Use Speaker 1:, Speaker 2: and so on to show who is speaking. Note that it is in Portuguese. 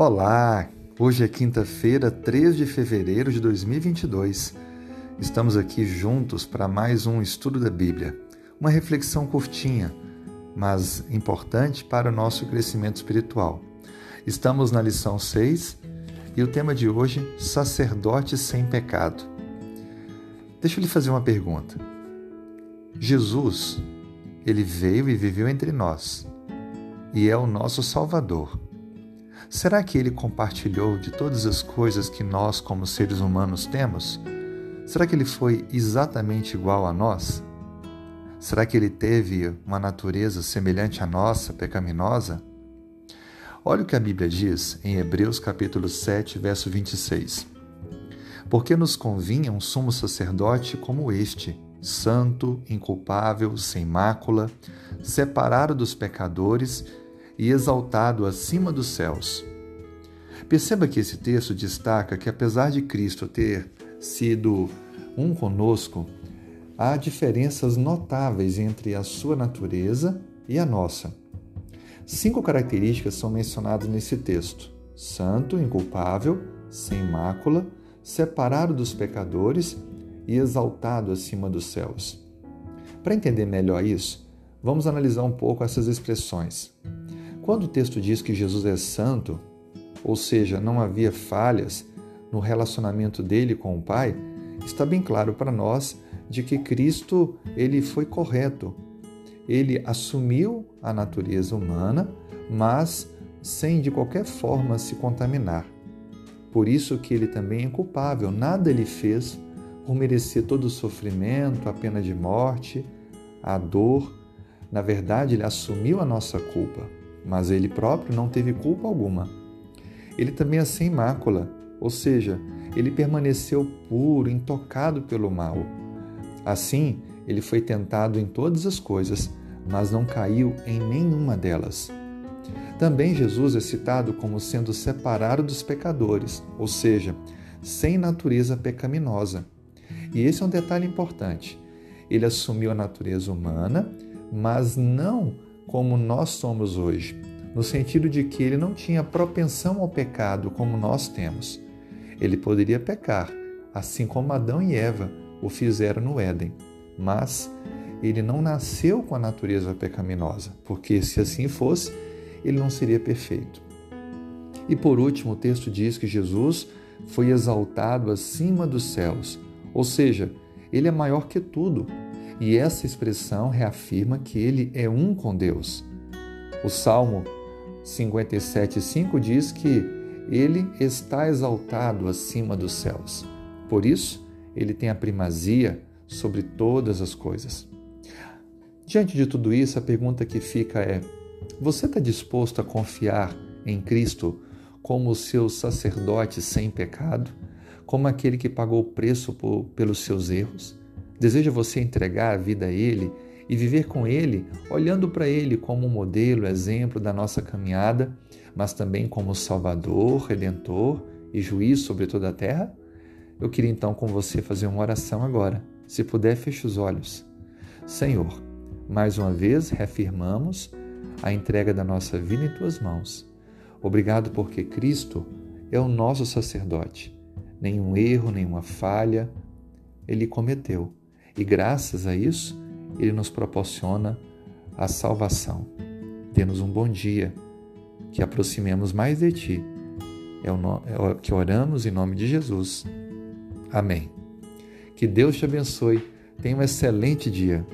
Speaker 1: Olá! Hoje é quinta-feira, 3 de fevereiro de 2022. Estamos aqui juntos para mais um estudo da Bíblia. Uma reflexão curtinha, mas importante para o nosso crescimento espiritual. Estamos na lição 6 e o tema de hoje, sacerdote sem pecado. Deixa eu lhe fazer uma pergunta. Jesus, ele veio e viveu entre nós e é o nosso Salvador. Será que ele compartilhou de todas as coisas que nós, como seres humanos, temos? Será que ele foi exatamente igual a nós? Será que ele teve uma natureza semelhante à nossa, pecaminosa? Olha o que a Bíblia diz em Hebreus capítulo 7, verso 26. Porque nos convinha um sumo sacerdote como este, santo, inculpável, sem mácula, separado dos pecadores e exaltado acima dos céus. Perceba que esse texto destaca que, apesar de Cristo ter sido um conosco, há diferenças notáveis entre a sua natureza e a nossa. Cinco características são mencionadas nesse texto: santo, inculpável, sem mácula, separado dos pecadores e exaltado acima dos céus. Para entender melhor isso, vamos analisar um pouco essas expressões. Quando o texto diz que Jesus é santo, ou seja, não havia falhas no relacionamento dele com o Pai, está bem claro para nós de que Cristo ele foi correto. Ele assumiu a natureza humana, mas sem de qualquer forma se contaminar. Por isso que ele também é inculpável, nada ele fez por merecer todo o sofrimento, a pena de morte, a dor. Na verdade, ele assumiu a nossa culpa mas ele próprio não teve culpa alguma. Ele também é sem mácula, ou seja, ele permaneceu puro, intocado pelo mal. Assim, ele foi tentado em todas as coisas, mas não caiu em nenhuma delas. Também Jesus é citado como sendo separado dos pecadores, ou seja, sem natureza pecaminosa. E esse é um detalhe importante. Ele assumiu a natureza humana, mas não como nós somos hoje, no sentido de que ele não tinha propensão ao pecado como nós temos. Ele poderia pecar, assim como Adão e Eva o fizeram no Éden, mas ele não nasceu com a natureza pecaminosa, porque se assim fosse, ele não seria perfeito. E por último, o texto diz que Jesus foi exaltado acima dos céus, ou seja, ele é maior que tudo, e essa expressão reafirma que ele é um com Deus. O Salmo 57,5 diz que ele está exaltado acima dos céus. Por isso, ele tem a primazia sobre todas as coisas. Diante de tudo isso, a pergunta que fica é: você está disposto a confiar em Cristo como o seu sacerdote sem pecado, como aquele que pagou o preço por, pelos seus erros? Deseja você entregar a vida a Ele e viver com Ele, olhando para Ele como um modelo, exemplo da nossa caminhada, mas também como Salvador, Redentor e Juiz sobre toda a terra? Eu queria então com você fazer uma oração agora. Se puder, feche os olhos. Senhor, mais uma vez reafirmamos a entrega da nossa vida em tuas mãos. Obrigado porque Cristo é o nosso sacerdote. Nenhum erro, nenhuma falha ele cometeu e graças a isso, ele nos proporciona a salvação. Dê-nos um bom dia, que aproximemos mais de Ti. É o que oramos em nome de Jesus. Amém. Que Deus te abençoe. Tenha um excelente dia.